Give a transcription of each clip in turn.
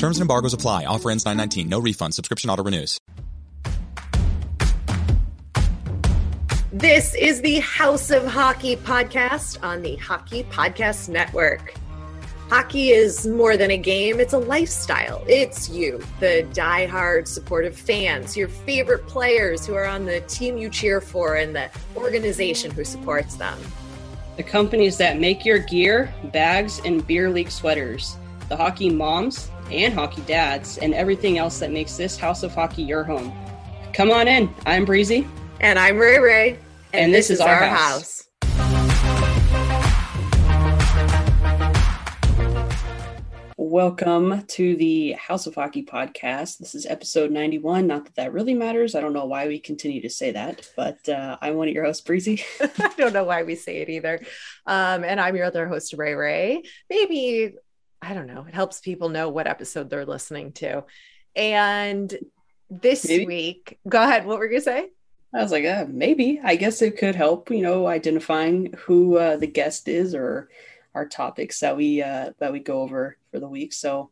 Terms and embargoes apply. Offer ends 919. No refund. Subscription auto renews. This is the House of Hockey podcast on the Hockey Podcast Network. Hockey is more than a game, it's a lifestyle. It's you, the die-hard supportive fans, your favorite players who are on the team you cheer for, and the organization who supports them. The companies that make your gear, bags, and beer league sweaters. The hockey moms and hockey dads, and everything else that makes this House of Hockey your home. Come on in. I'm Breezy. And I'm Rae Rae. And, and this, this, is, our, our house. house. Welcome to the House of Hockey podcast. This is episode 91. Not that that really matters. I don't know why we continue to say that, but uh, I'm one of your hosts, Breezy. I don't know why we say it either. Um, and I'm your other host, Rae Rae. Maybe, I don't know, it helps people know what episode they're listening to. And this maybe. week, go ahead. What were you going to say? I was like, uh, maybe. I guess it could help, you know, identifying who uh, the guest is or our topics that we uh, that we go over for the week. So,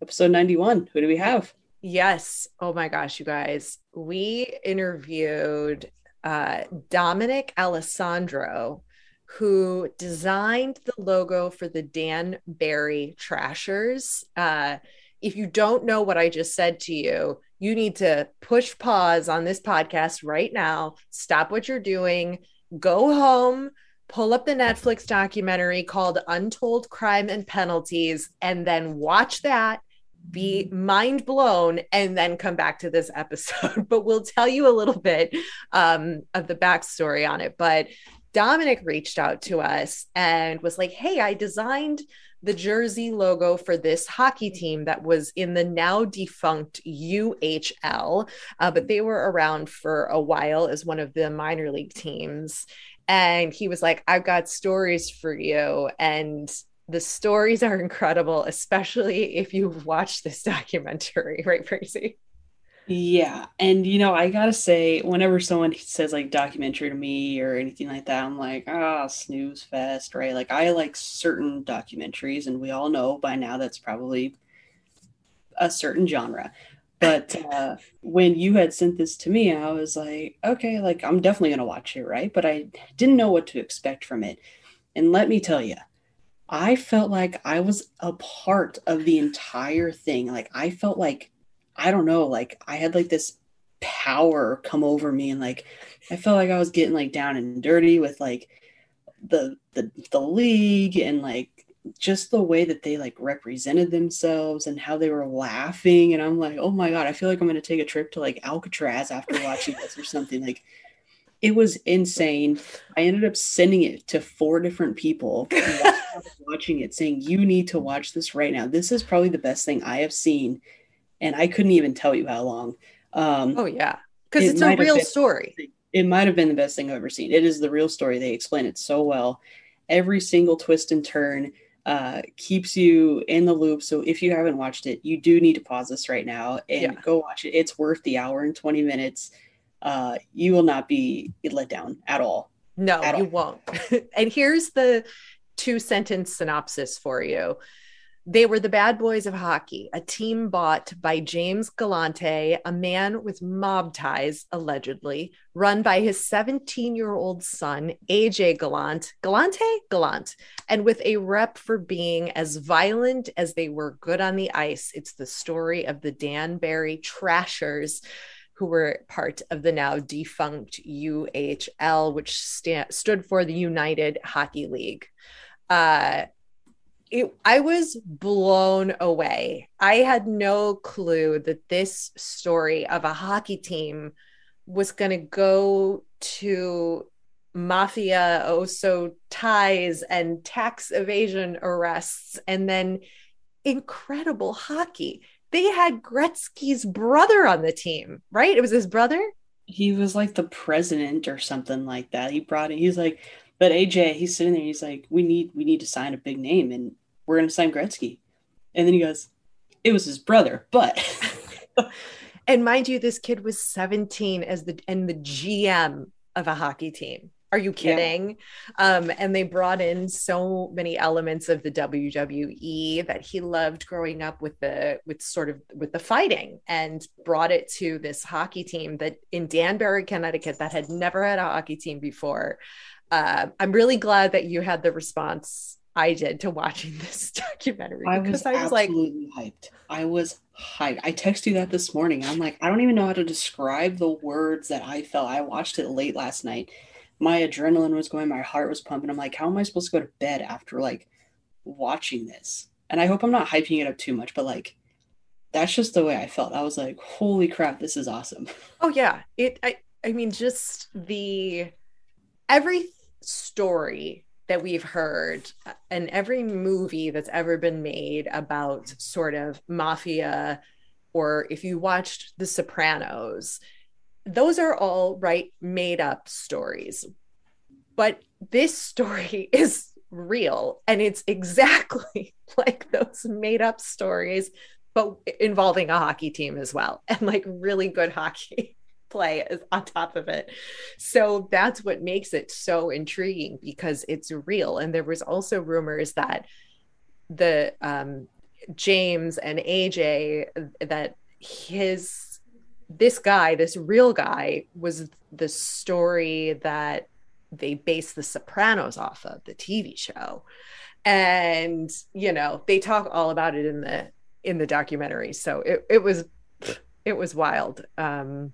episode ninety one. Who do we have? Yes. Oh my gosh, you guys. We interviewed uh, Dominick Alessandro, who designed the logo for the Danbury Trashers. Uh, if you don't know what I just said to you, you need to push pause on this podcast right now. Stop what you're doing. Go home pull up the Netflix documentary called Untold Crime and Penalties, and then watch that, be mind blown, and then come back to this episode. but we'll tell you a little bit um, of the backstory on it. But Dominick reached out to us and was like, Hey, I designed the jersey logo for this hockey team that was in the now defunct UHL, uh, but they were around for a while as one of the minor league teams and he was like i've got stories for you and the stories are incredible especially if you've watched this documentary right Tracy? Yeah and you know i gotta say whenever someone says like documentary to me or anything like that i'm like ah oh, snooze fest right? Like i like certain documentaries and we all know by now that's probably a certain genre. But uh, when you had sent this to me i was like okay like i'm definitely going to watch it right? But i didn't know what to expect from it. And let me tell you i felt like i was a part of the entire thing. Like i felt like i don't know like i had like this power come over me and like i felt like i was getting like down and dirty with like the the the league and like just the way that they like represented themselves and how they were laughing. And i'm like oh my god i feel like i'm going to take a trip to like alcatraz after watching this or something. Like it was insane. I ended up sending it to four different people watching it saying you need to watch this right now. This is probably the best thing i have seen and i couldn't even tell you how long um, oh yeah because it it's a real been, story it might have been the best thing i've ever seen it is the real story they explain it so well every single twist and turn uh, keeps you in the loop. So if you haven't watched it, you do need to pause this right now and yeah. go watch it. It's worth the hour and 20 minutes. Uh, you will not be let down at all. No, at you all. won't. and here's the two sentence synopsis for you. They were the bad boys of hockey, a team bought by James Galante, a man with mob ties, allegedly, run by his 17 year old son, AJ Gallant, Galante? Gallant, and with a rep for being as violent as they were good on the ice. It's the story of the Danbury Trashers who were part of the now defunct UHL, which stood for the United Hockey League. Uh, it, I was blown away. I had no clue that this story of a hockey team was going to go to mafia oh, also ties and tax evasion arrests and then incredible hockey. they had Gretzky's brother on the team, right? It was his brother. He was like the president or something like that. He brought it. He's like, but AJ, he's sitting there. He's like, we need we need to sign a big name, and we're gonna sign Gretzky. And then he goes, it was his brother, but. and mind you, this kid was 17 as the and the GM of a hockey team. Are you kidding? Yeah. Um, and they brought in so many elements of the WWE that he loved growing up with the with sort of with the fighting and brought it to this hockey team that in Danbury, Connecticut, that had never had a hockey team before. Uh, I'm really glad that you had the response I did to watching this documentary I was, I was like hyped. I was hyped. I texted you that this morning. I'm like, I don't even know how to describe the words that I felt. I watched it late last night my adrenaline was going, my heart was pumping. I'm like, how am I supposed to go to bed after like watching this? And I hope I'm not hyping it up too much, but like that's just the way I felt. I was like, holy crap, this is awesome. Oh yeah. It I I mean just the every story that we've heard and every movie that's ever been made about sort of mafia or if you watched The Sopranos, those are all right made up stories. But this story is real and it's exactly like those made up stories but involving a hockey team as well and like really good hockey play is on top of it so that's what makes it so intriguing because it's real and there was also rumors that the um james and aj that his this guy, this real guy, was the story that they based The Sopranos off of, the TV show. And, you know, they talk all about it in the in the documentary. So it, it was it was wild. Um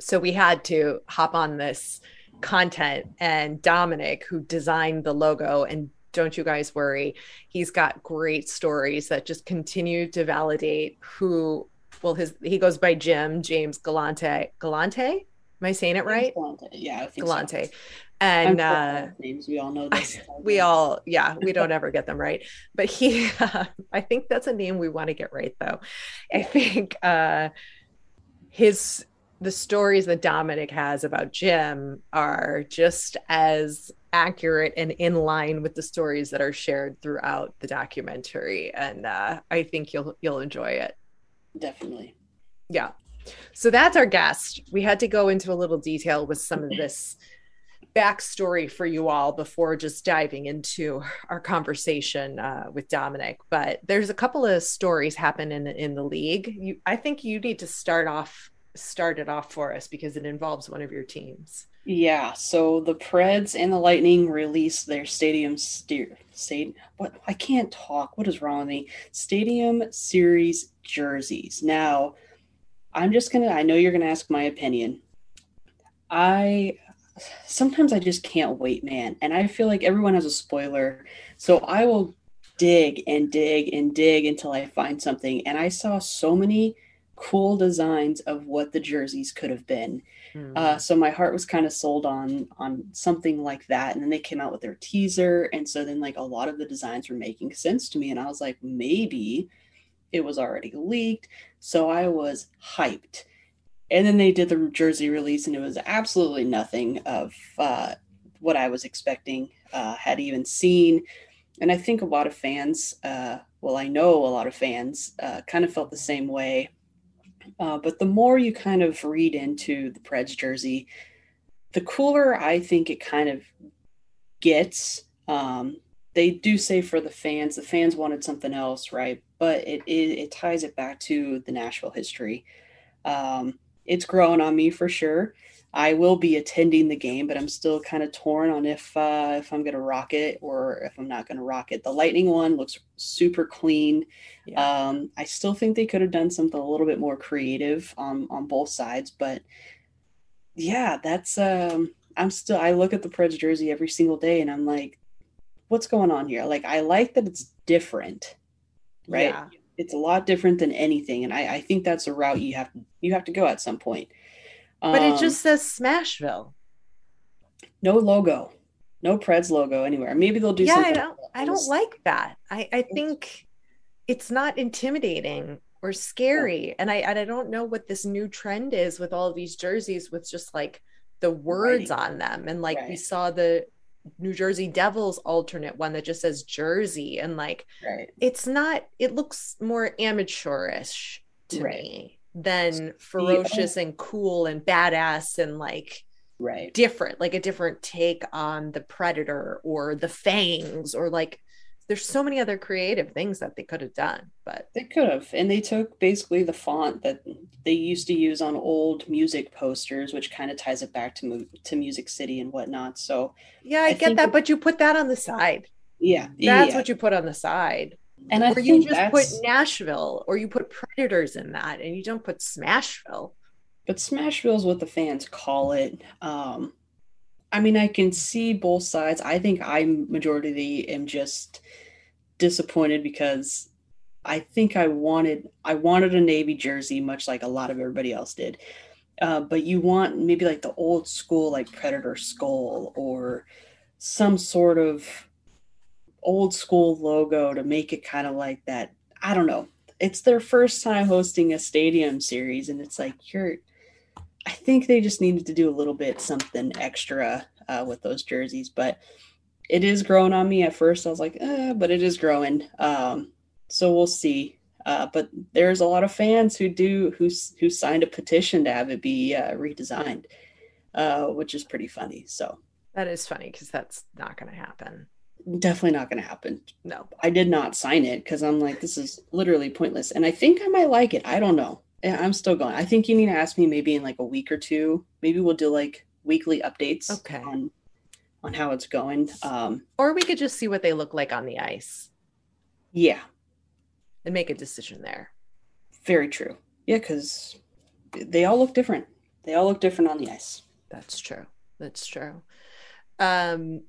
so we had to hop on this content and Dominick, who designed the logo and don't you guys worry. He's got great stories that just continue to validate who well his he goes by Jim James Galante Galante. Am I saying it right? Galante. Yeah, Galante. So. And uh, names we all know this. we all yeah we don't ever get them right. But he, uh, I think that's a name we want to get right though. I think uh, his the stories that Dominick has about Jim are just as accurate and in line with the stories that are shared throughout the documentary and uh, i think you'll you'll enjoy it Definitely. Yeah. So that's our guest. We had to go into a little detail with some of this backstory for you all before just diving into our conversation uh, with Dominick. But there's a couple of stories happen in in the league. You, I think you need to start off start it off for us because it involves one of your teams. Yeah, so the Preds and the Lightning released their stadium steer state what I can't talk. What is wrong with me? Stadium series jerseys. Now, I'm just gonna I know you're gonna ask my opinion. I sometimes I just can't wait, man. And I feel like everyone has a spoiler. So I will dig and dig and dig until I find something. And I saw so many cool designs of what the jerseys could have been. Mm. Uh, so my heart was kind of sold on on something like that. And then they came out with their teaser, and so then like a lot of the designs were making sense to me, and I was like, maybe it was already leaked. So I was hyped. And then they did the jersey release, and it was absolutely nothing of uh, what I was expecting, uh, had even seen. And I think a lot of fans, uh, well, I know a lot of fans, uh, kind of felt the same way uh, but the more you kind of read into the Preds jersey, the cooler I think it kind of gets. Um, they do say for the fans, the fans wanted something else, right? But it it, it ties it back to the Nashville history. Um, it's grown on me for sure. I will be attending the game, but I'm still kind of torn on if uh, if I'm going to rock it or if I'm not going to rock it. The Lightning one looks super clean. Yeah. Um, I still think they could have done something a little bit more creative on on both sides, but yeah, that's um, I'm still I look at the Preds jersey every single day and I'm like, what's going on here? Like I like that it's different, right? Yeah. It's a lot different than anything, and I, I think that's a route you have to you have to go at some point. But um, it just says Smashville. No logo. No Preds logo anywhere. Maybe they'll do yeah, I don't I don't like that. I, I think it's not intimidating or scary. And I and I don't know what this new trend is with all of these jerseys with just like the words Writing. on them. And like we saw the New Jersey Devils alternate one that just says Jersey and like Right. it's not it looks more amateurish to Right. me than ferocious and cool and badass and like Right. different like a different take on the predator or the fangs or like there's so many other creative things that they could have done but They could have, and they took basically the font that they used to use on old music posters, which kind of ties it back to mu- to Music City and whatnot. So yeah i, I get that it- but you put that on the side yeah, that's yeah. what you put on the side and I or you just that's, put nashville or you put predators in that and you don't put smashville but Smashville is what the fans call it. Um, I mean, I can see both sides. I think I majority am just disappointed because I think I wanted I wanted a navy jersey, much like a lot of everybody else did. Uh, but you want maybe like the old school, like Predator skull or some sort of old school logo to make it kind of like that. I don't know. It's their first time hosting a stadium series, and it's like you're. I think they just needed to do a little bit something extra uh, with those jerseys, but it is growing on me. At first, I was like, eh, but it is growing. Um, so we'll see. Uh, but there's a lot of fans who do who who signed a petition to have it be uh, redesigned, uh, which is pretty funny. So that is funny because that's not going to happen definitely not going to happen. no I did not sign it because I'm like, this is literally pointless. And I think I might like it. I don't know. I'm still going. I think you need to ask me maybe in like a week or two. Maybe we'll do like weekly updates Okay. on on how it's going. Um, or we could just see what they look like on the ice yeah, and make a decision there very true. Yeah, because they all look different. They all look different on the ice. That's true. That's true. Um,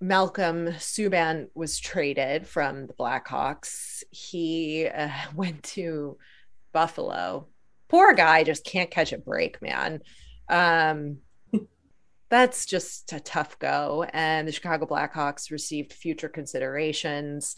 Malcolm Subban was traded from the Blackhawks. He uh, went to Buffalo. Poor guy just can't catch a break, man. Um, that's just a tough go. And the Chicago Blackhawks received future considerations.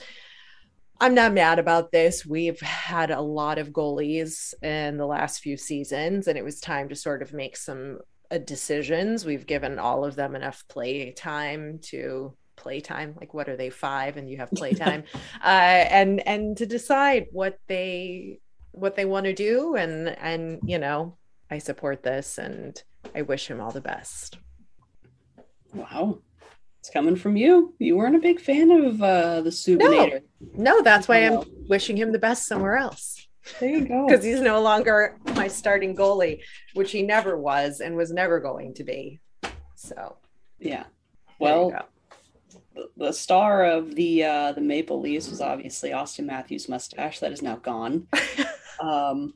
I'm not mad about this. We've had a lot of goalies in the last few seasons, and it was time to sort of make some decisions. We've given all of them enough play time to play time. Like, what are they five, and you have play time, uh, and and to decide what they what they want to do. And and you know, I support this, and I wish him all the best. Wow, it's coming from you. You weren't a big fan of uh, the Subinator. No, no that's why I'm wishing him the best somewhere else. There you go. because he's no longer my starting goalie, which he never was and was never going to be. So, Yeah. Well, the, the star of the uh, the Maple Leafs was obviously Auston Matthews' mustache. That is now gone. Um,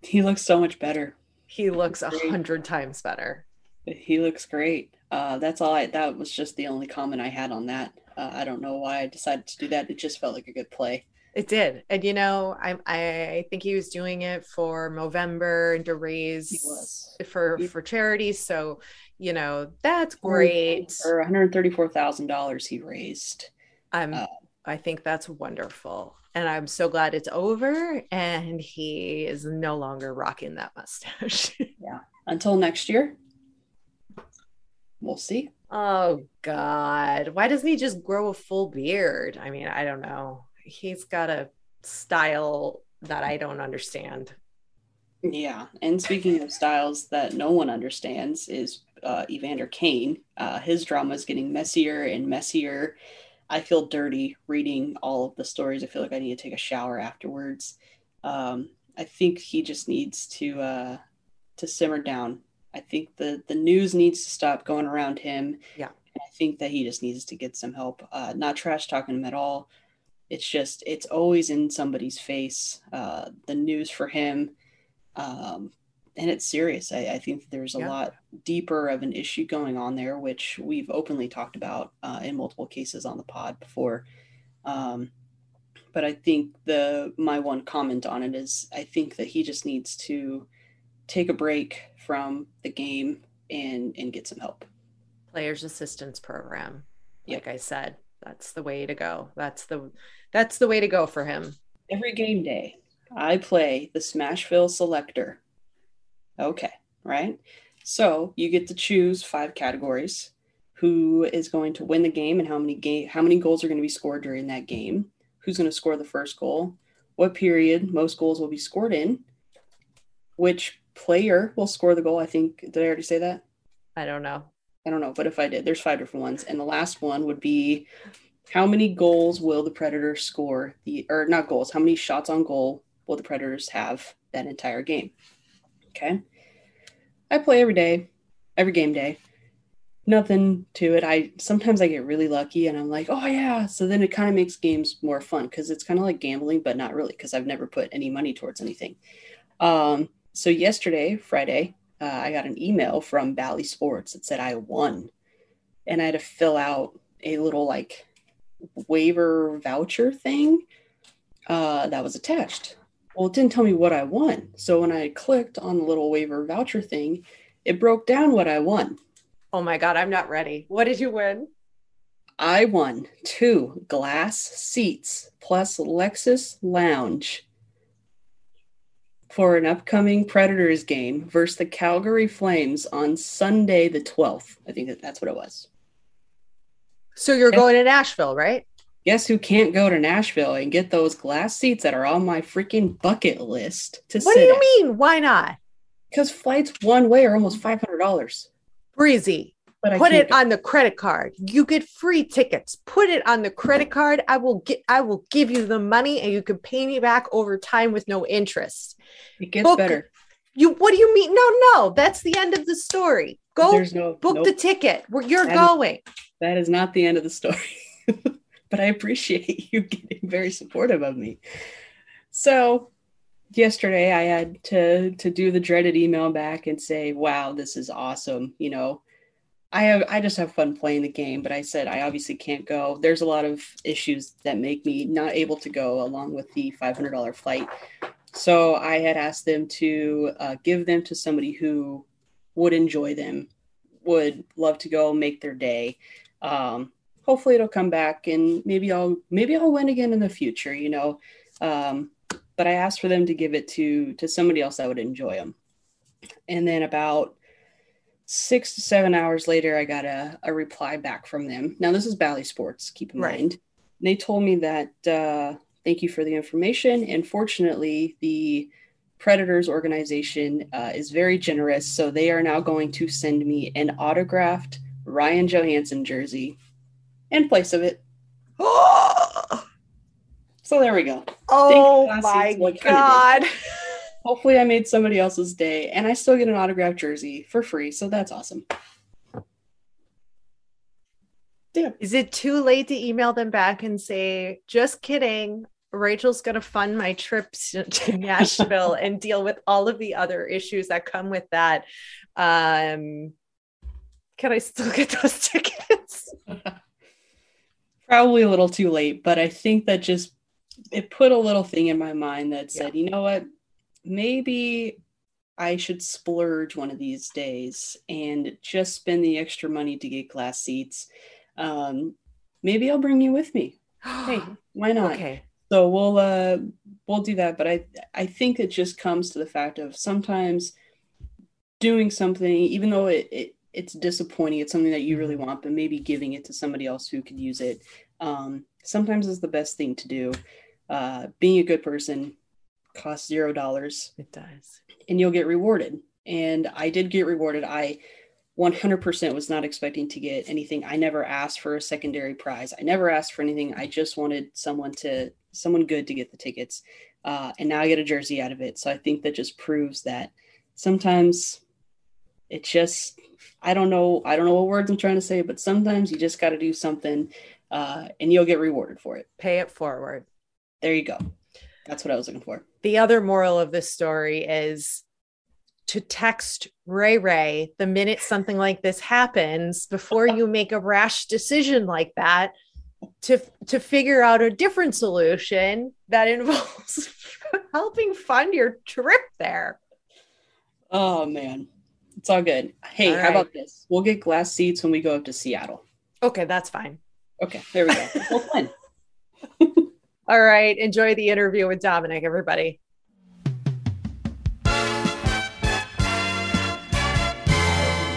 he looks so much better. he looks a hundred times better. He looks great. Uh, that's all I. That was just the only comment I had on that. Uh, I don't know why I decided to do that. It just felt like a good play. It did, and you know, I I think he was doing it for Movember and to raise for He- for charities. So, you know, that's great. For one hundred thirty-four thousand dollars, he raised. I'm uh, I think that's wonderful. And I'm so glad it's over and he is no longer rocking that mustache. Yeah. Until next year, we'll see. Oh God. Why doesn't he just grow a full beard? I mean, I don't know. He's got a style that I don't understand. Yeah, and speaking of styles that no one understands, is uh, Evander Kane. Uh, his drama is getting messier and messier. I feel dirty reading all of the stories. I feel like I need to take a shower afterwards. Um, I think he just needs to uh, to simmer down. I think the the news needs to stop going around him. Yeah. And I think that he just needs to get some help. Uh, not trash talking him at all. It's just it's always in somebody's face. Uh, the news for him um, and it's serious. I, I think there's a Yeah. lot deeper of an issue going on there, which we've openly talked about uh, in multiple cases on the pod before. Um, but I think the my one comment on it is I think that he just needs to take a break from the game and and get some help. Players assistance program. Yep. Like I said, that's the way to go. That's the that's the way to go for him. every game day, I play the Smashville Selector. Okay, right? So you get to choose five categories. Who is going to win the game and how many game how many goals are going to be scored during that game? Who's going to score the first goal? What period most goals will be scored in? Which player will score the goal? I think did I already say that? I don't know. I don't know, but if I did, there's five different ones. And the last one would be how many goals will the Predators score? The or not goals, how many shots on goal will the Predators have that entire game? Okay. I play every day, every game day. Nothing to it. I sometimes I get really lucky and I'm like, oh yeah. So then it kind of makes games more fun because it's kind of like gambling, but not really because I've never put any money towards anything. Um, so yesterday, Friday, uh, I got an email from Bally Sports that said I won, and I had to fill out a little like waiver voucher thing uh, that was attached. Well, it didn't tell me what I won. So when I clicked on the little waiver voucher thing, it broke down what I won. Oh my God, I'm not ready. What did you win? I won two glass seats plus Lexus Lounge for an upcoming Predators game versus the Calgary Flames on Sunday, the 12th. I think that that's what it was. So you're going to Nashville, right? Guess who can't go to Nashville and get those glass seats that are on my freaking bucket list to What do you mean? Why not? Because flights one way are almost $500. Breezy. But Put it go. on the credit card. You get free tickets. Put it on the credit card. I will get I will give you the money and you can pay me back over time with no interest. It gets book- better. You what do you mean? No, no, that's the end of the story. Go no book nope. the ticket where you're That is- going. That is not the end of the story. but I appreciate you getting very supportive of me. So yesterday I had to to do the dreaded email back and say, "Wow, this is awesome." You know, I have I just have fun playing the game, but I said I obviously can't go. There's a lot of issues that make me not able to go along with the $500 flight. So I had asked them to uh, give them to somebody who would enjoy them, would love to go make their day. Um, hopefully it'll come back and maybe I'll maybe I'll win again in the future, you know. Um, but I asked for them to give it to to somebody else that would enjoy them. And then about six to seven hours later, I got a, a reply back from them. Now this is Bally Sports, keep in Right. mind. They told me that uh, thank you for the information. And fortunately, the Predators organization uh, is very generous, so they are now going to send me an autographed Ryan Johansen jersey in place of it. So there we go. oh you, my Lassie. What kind of god. Hopefully, I made somebody else's day, and I still get an autographed jersey for free. So that's awesome. Yeah. Is it too late to email them back and say, just kidding? Rachel's going to fund my trips to- Nashville and deal with all of the other issues that come with that. Um, can I still get those tickets? Probably a little too late, but I think that just it put a little thing in my mind that said, you know what? Maybe I should splurge one of these days and just spend the extra money to get glass seats. Um, maybe I'll bring you with me. Hey, why not? okay. So we'll uh we'll do that, but I I think it just comes to the fact of sometimes doing something, even though it, it it's disappointing, it's something that you really want, but maybe giving it to somebody else who could use it. Um, sometimes is the best thing to do. Uh, being a good person costs zero dollars It does. and you'll get rewarded. And I did get rewarded. I 100% was not expecting to get anything. I never asked for a secondary prize. I never asked for anything. I just wanted someone to, someone good to get the tickets. Uh, and now I get a jersey out of it. So I think that just proves that sometimes it just, I don't know, I don't know what words I'm trying to say, but sometimes you just got to do something uh, and you'll get rewarded for it. Pay it forward. There you go. That's what I was looking for. The other moral of this story is to text Rae Rae the minute something like this happens before you make a rash decision like that to to figure out a different solution that involves helping fund your trip there. Oh man, it's all good. Hey, All how about this? We'll get glass seats when we go up to Seattle. Okay, that's fine. Okay, there we go. We'll win. All right. Enjoy the interview with Dominick, everybody.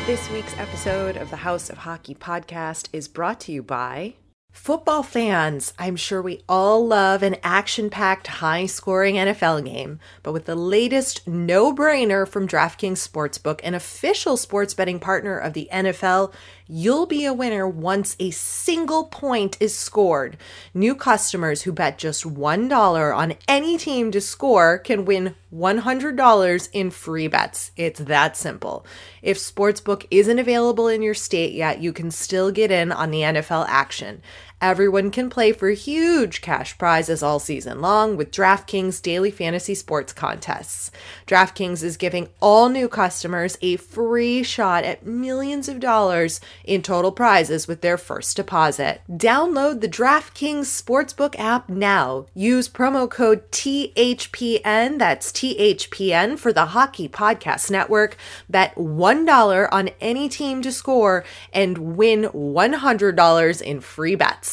This week's episode of the House of Hockey podcast is brought to you by Football fans, I'm sure we all love an action packed, high scoring NFL game, but with the latest no brainer from DraftKings Sportsbook, an official sports betting partner of the NFL, you'll be a winner once a single point is scored. New customers who bet just $1 on any team to score can win $100 in free bets. It's that simple. If Sportsbook isn't available in your state yet, you can still get in on the NFL action. Everyone can play for huge cash prizes all season long with DraftKings daily fantasy sports contests. DraftKings is giving all new customers a free shot at millions of dollars in total prizes with their first deposit. Download the DraftKings Sportsbook app now. Use promo code THPN, that's THPN for the Hockey Podcast Network. Bet $1 on any team to score and win $100 in free bets.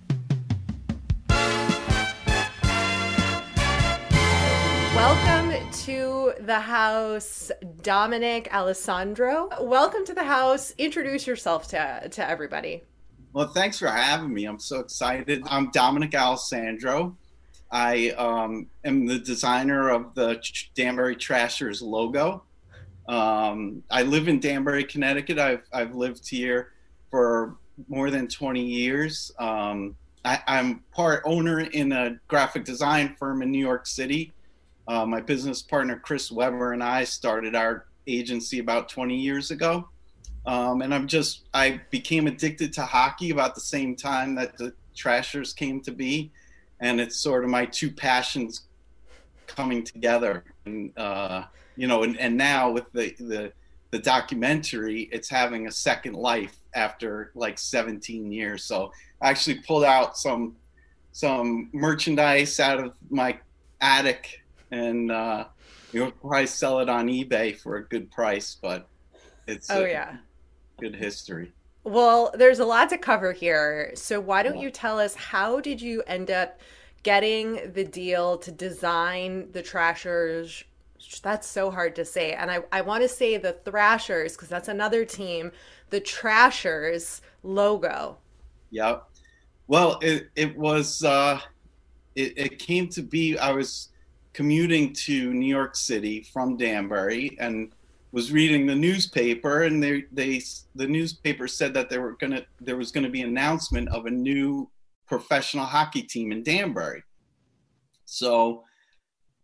to the house, Dominick Alessandro. Welcome to the house. Introduce yourself to, to everybody. Well, thanks for having me. I'm so excited. I'm Dominick Alessandro. I um, am the designer of the Danbury Trashers logo. Um, I live in Danbury, Connecticut. I've, I've lived here for more than 20 years. Um, I, I'm part owner in a graphic design firm in New York City uh, my business partner Chris Weber and I started our agency about 20 years ago. Um, and I'm just, I became addicted to hockey about the same time that the Trashers came to be. And it's sort of my two passions coming together. And, uh, you know, and, and now with the, the, the documentary, it's having a second life after like 17 years. So I actually pulled out some, some merchandise out of my attic and uh, you'll probably sell it on eBay for a good price, but it's oh yeah, good history. Well, there's a lot to cover here. So why don't you tell us how did you end up getting the deal to design the Trashers? That's so hard to say. And I, I want to say the Thrashers because that's another team. The Trashers logo. Yep. Well, it, it was, uh, it, it came to be, I was commuting to New York City from Danbury and was reading the newspaper and they they the newspaper said that there were gonna there was gonna be an announcement of a new professional hockey team in Danbury. So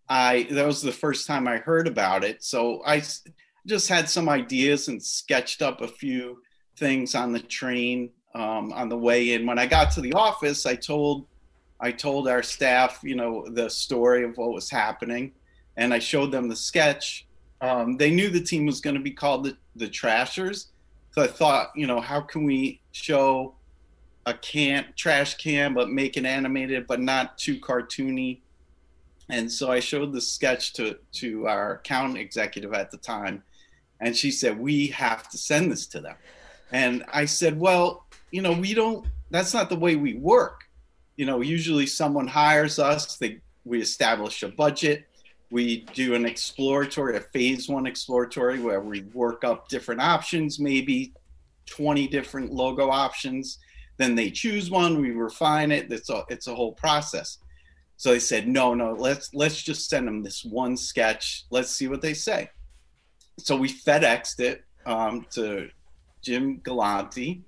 I that was the first time I heard about it. So I just had some ideas and sketched up a few things on the train um, on the way in. When I got to the office, I told I told our staff, you know, the story of what was happening, and I showed them the sketch. Um, they knew the team was going to be called the, the Trashers, so I thought, you know, how can we show a can trash can, but make it animated, but not too cartoony. And so I showed the sketch to to our account executive at the time, and she said, "We have to send this to them." And I said, "Well, you know, we don't. That's not the way we work you know, usually someone hires us, they, we establish a budget, we do an exploratory, a phase one exploratory where we work up different options, maybe 20 different logo options. Then they choose one, we refine it. It's a, it's a whole process. So they said, no, no, let's let's just send them this one sketch. Let's see what they say. So we FedExed it um, to Jim Galante,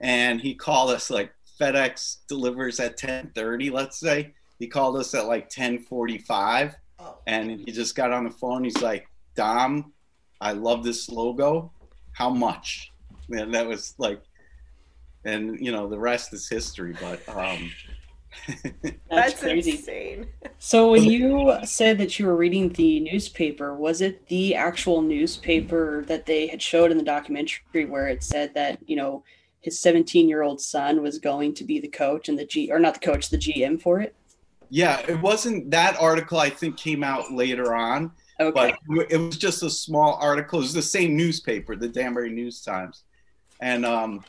and he called us like FedEx delivers at 10:30, let's say. He called us at like 10:45, oh. and he just got on the phone. He's like, "Dom, I love this logo. How much?" And that was like, and you know, the rest is history. But um, That's, That's crazy. insane. So when you said that you were reading the newspaper, was it the actual newspaper that they had showed in the documentary where it said that, you know, his 17-year-old son was going to be the coach and the G or not the coach, the GM for it? Yeah, it wasn't that article. I think came out later on, Okay. but it was just a small article. It was the same newspaper, the Danbury News Times, and um,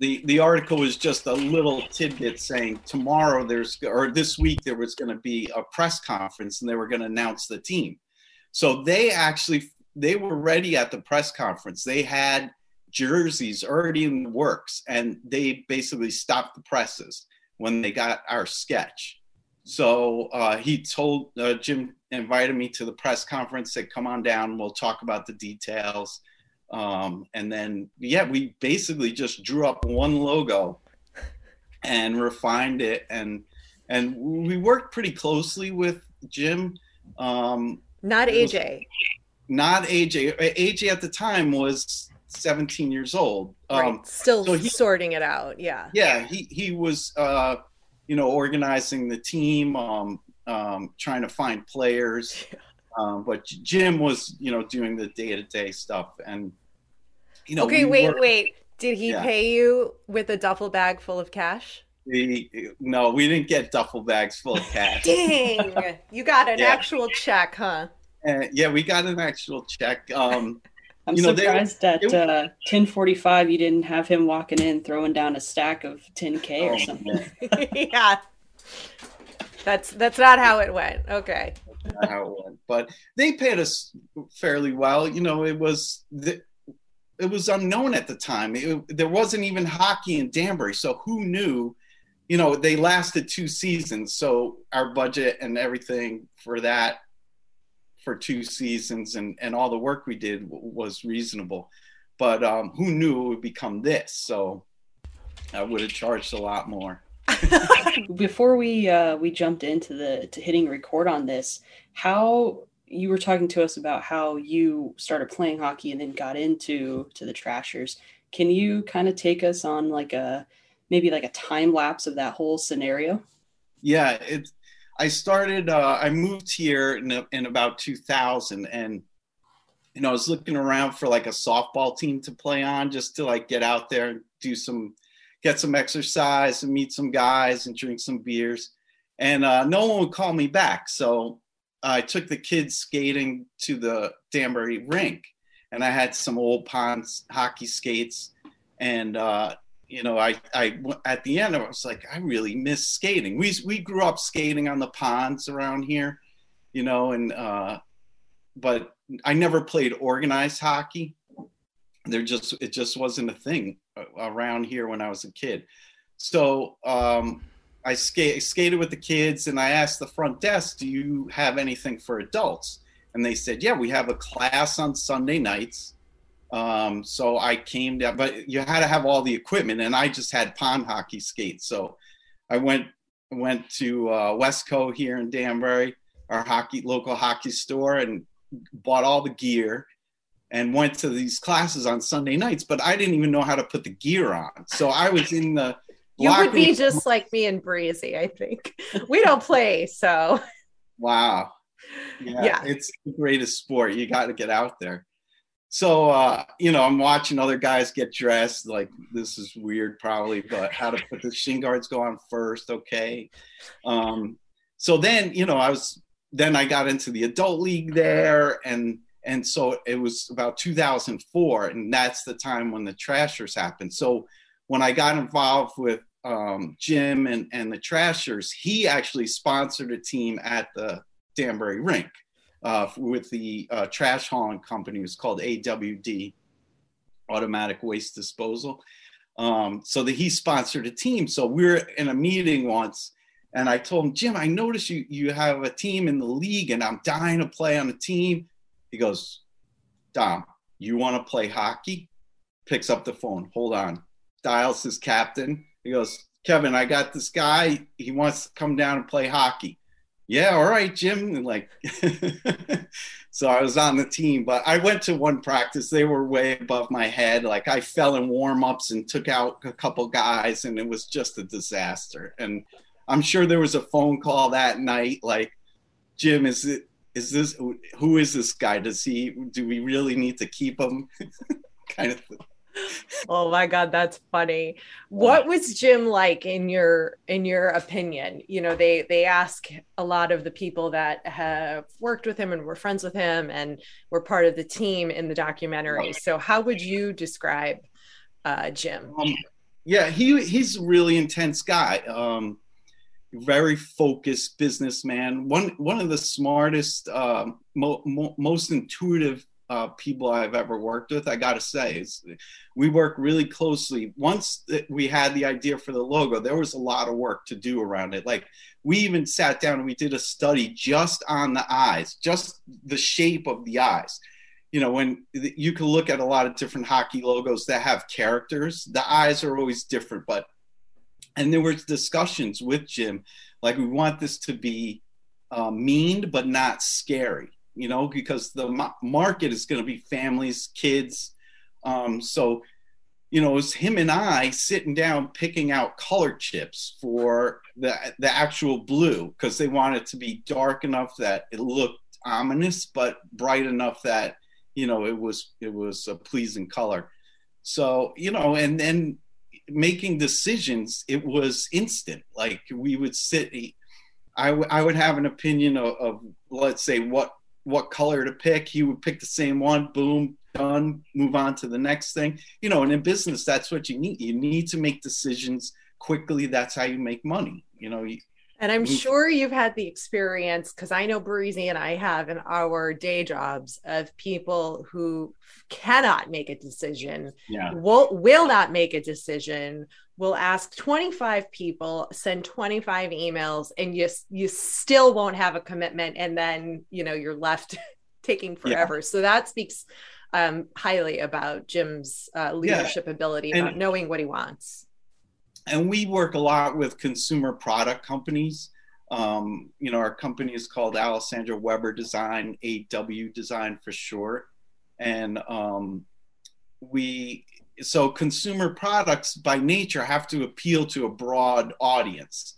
the the article was just a little tidbit saying tomorrow there's or this week there was going to be a press conference and they were going to announce the team. So they actually they were ready at the press conference. They had jerseys already in the works, and they basically stopped the presses when they got our sketch. So uh, he told uh, Jim invited me to the press conference. Said, "Come on down. We'll talk about the details." Um, and then, yeah, we basically just drew up one logo and refined it, and and we worked pretty closely with Jim. Um, Not AJ. not AJ. AJ at the time was 17 years old. Um, right. Still so he- sorting it out. Yeah. yeah he he was uh you know organizing the team um um trying to find players um but jim was you know doing the day-to-day stuff and you know okay, we wait, worked- wait. Did he Yeah. pay you with a duffel bag full of cash? we, no we didn't get duffel bags full of cash Dang. you got an Yeah. actual check, huh? Uh, yeah we got an actual check um I'm you know, they- surprised at it- uh, 1045 you didn't have him walking in throwing down a stack of 10K or oh, something. yeah. That's that's not how it went. Okay. not how it went. but they paid us fairly well you know it was the, it was unknown at the time it, there wasn't even hockey in danbury so who knew you know they lasted two seasons so our budget and everything for that for two seasons and and all the work we did w- was reasonable but um who knew it would become this so i would have charged a lot more Before we uh, we jumped into the to hitting record on this, how you were talking to us about how you started playing hockey and then got into to the Trashers. Can you kind of take us on like a maybe like a time lapse of that whole scenario? Yeah, it. I started. Uh, I moved here in, in about 2000, and you know, I was looking around for like a softball team to play on, just to like get out there and do some, get some exercise and meet some guys and drink some beers. And uh, no one would call me back, so I took the kids skating to the Danbury rink, and I had some old ponds hockey skates, and uh, you know, I, I, at the end, I was like, I really miss skating. We, we grew up skating on the ponds around here, you know, and, uh, but I never played organized hockey. There just, it just wasn't a thing around here when I was a kid. So, um, I skate, skated with the kids and I asked the front desk, do you have anything for adults? And they said, yeah, we have a class on Sunday nights um, so I came down, but you had to have all the equipment, and I just had pond hockey skates. So I went went to uh, Westco here in Danbury, our hockey local hockey store, and bought all the gear, and went to these classes on Sunday nights. But I didn't even know how to put the gear on, so I was in the. You would be room- just like me and Breezy, I think. We don't play, so Wow. Yeah, Yeah. It's the greatest sport. You got to get out there. So, uh, you know, I'm watching other guys get dressed. Like, this is weird, probably, but how to put the shin guards go on first. Okay. Um, so then, you know, I was, then I got into the adult league there. And, and so it was about 2004. And that's the time when the Trashers happened. So when I got involved with um, Jim and, and the Trashers, he actually sponsored a team at the Danbury rink uh, with the uh, trash hauling company. It's called AWD, Automatic Waste Disposal. Um, so that he sponsored a team. So we were in a meeting once, and I told him, Jim, I noticed you you have a team in the league, and I'm dying to play on a team. He goes, Dom, you want to play hockey? Picks up the phone. Hold on. Dials his captain. He goes, Kevin, I got this guy. He wants to come down and play hockey yeah, all right, Jim. And like, so I was on the team, but I went to one practice. They were way above my head. Like I fell in warm ups and took out a couple guys, and it was just a disaster. And I'm sure there was a phone call that night, like, Jim, is it is this who is this guy? Does he do we really need to keep him? kind of thing oh my god that's funny. What was jim like in your in your opinion? You know they they ask a lot of the people that have worked with him and were friends with him and were part of the team in the documentary. So how would you describe uh, jim? Um, yeah he he's a really intense guy um, very focused businessman one one of the smartest uh, mo- mo- most intuitive uh, people I've ever worked with. I got to say, we work really closely. Once we had the idea for the logo, there was a lot of work to do around it. Like we even sat down and we did a study just on the eyes, just the shape of the eyes. You know, when you can look at a lot of different hockey logos that have characters, the eyes are always different. But and there were discussions with Jim, like we want this to be uh, mean but not scary you know, because the market is going to be families, kids. Um, so, you know, it was him and I sitting down picking out color chips for the the actual blue because they wanted to be dark enough that it looked ominous, but bright enough that you know it was it was a pleasing color. So you know, and then making decisions, it was instant. Like we would sit. I, w- I would have an opinion of, of let's say what what color to pick. He would pick the same one, boom, done, move on to the next thing. You know, and in business, that's what you need. You need to make decisions quickly. That's how you make money. You know, and I'm mm-hmm. sure you've had the experience because I know Breezy and I have in our day jobs of people who cannot make a decision, yeah. will will not make a decision, will ask 25 people, send 25 emails, and you you still won't have a commitment, and then you know you're left taking forever. Yeah. So that speaks um, highly about Jim's uh, leadership yeah. ability about and, knowing what he wants and we work a lot with consumer product companies. Um, you know, our company is called Alessandro Weber Design, AW Design for short, and um, we so consumer products by nature have to appeal to a broad audience.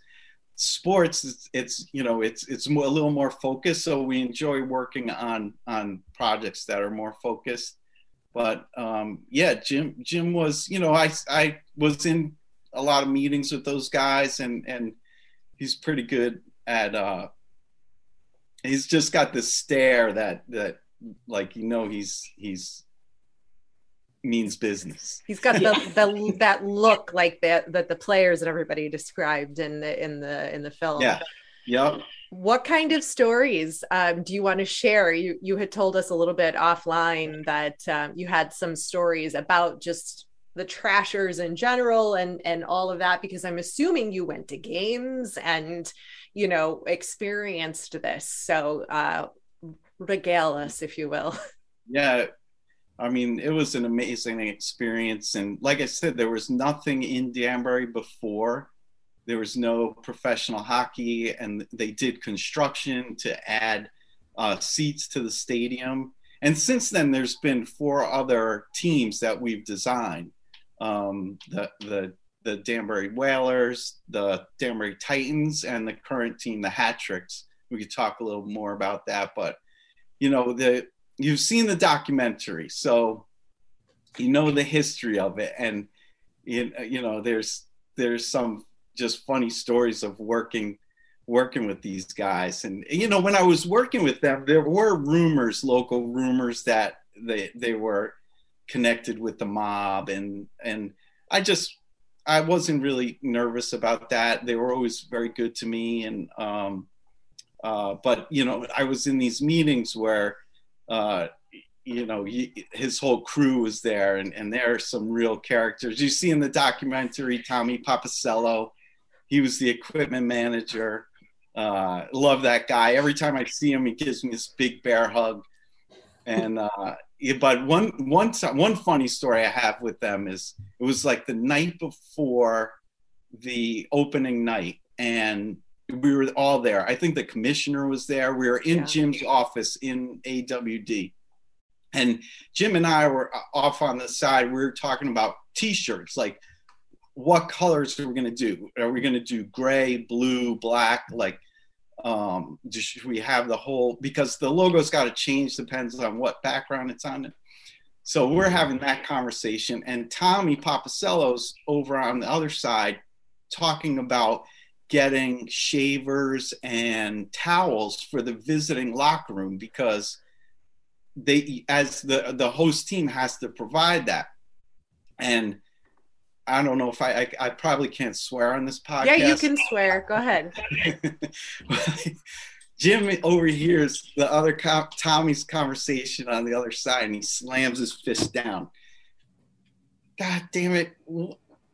Sports, it's, it's you know it's it's a little more focused, so we enjoy working on on projects that are more focused. But um, yeah, Jim Jim was you know I I was in a lot of meetings with those guys, and and he's pretty good at. uh He's just got this stare that that like you know he's he's means business. He's got the, the that look like that that the players and everybody described in the in the in the film. Yeah. Yep. What kind of stories um, do you want to share? You you had told us a little bit offline that um, you had some stories about just the trashers in general and and all of that because i'm assuming you went to games and you know experienced this so uh regale us if you will yeah i mean it was an amazing experience. And like i said there was nothing in danbury before. There was no professional hockey and they did construction to add uh, seats to the stadium. And since then there's been four other teams that we've designed. Um, the the the Danbury Whalers, the Danbury Titans, and the current team, the Hat Tricks. We could talk a little more about that, but you know the you've seen the documentary, so you know the history of it, and you, you know there's there's some just funny stories of working working with these guys. And you know when i was working with them there were rumors local rumors that they they were connected with the mob. And and I just I wasn't really nervous about that. They were always very good to me. And um uh but you know I was in these meetings where uh you know he, his whole crew was there and and there are some real characters. You see in the documentary Tommy Papacello he was the equipment manager. Uh love that guy. Every time I see him he gives me this big bear hug. And uh but one one one funny story I have with them is it was like the night before the opening night, and we were all there. I think the commissioner was there. We were in yeah. Jim's office in AWD, and Jim and I were off on the side. We were talking about T-shirts, like what colors are we going to do? Are we going to do gray, blue, black? Like, um, should we have the whole? Because the logo's got to change depends on what background it's on. So we're having that conversation, and Tommy Papacello's over on the other side talking about getting shavers and towels for the visiting locker room because they as the the host team has to provide that and I don't know if I, I, I probably can't swear on this podcast. Yeah, you can swear. Go ahead. Jim overhears the other co- Tommy's conversation on the other side, and he slams his fist down. God damn it!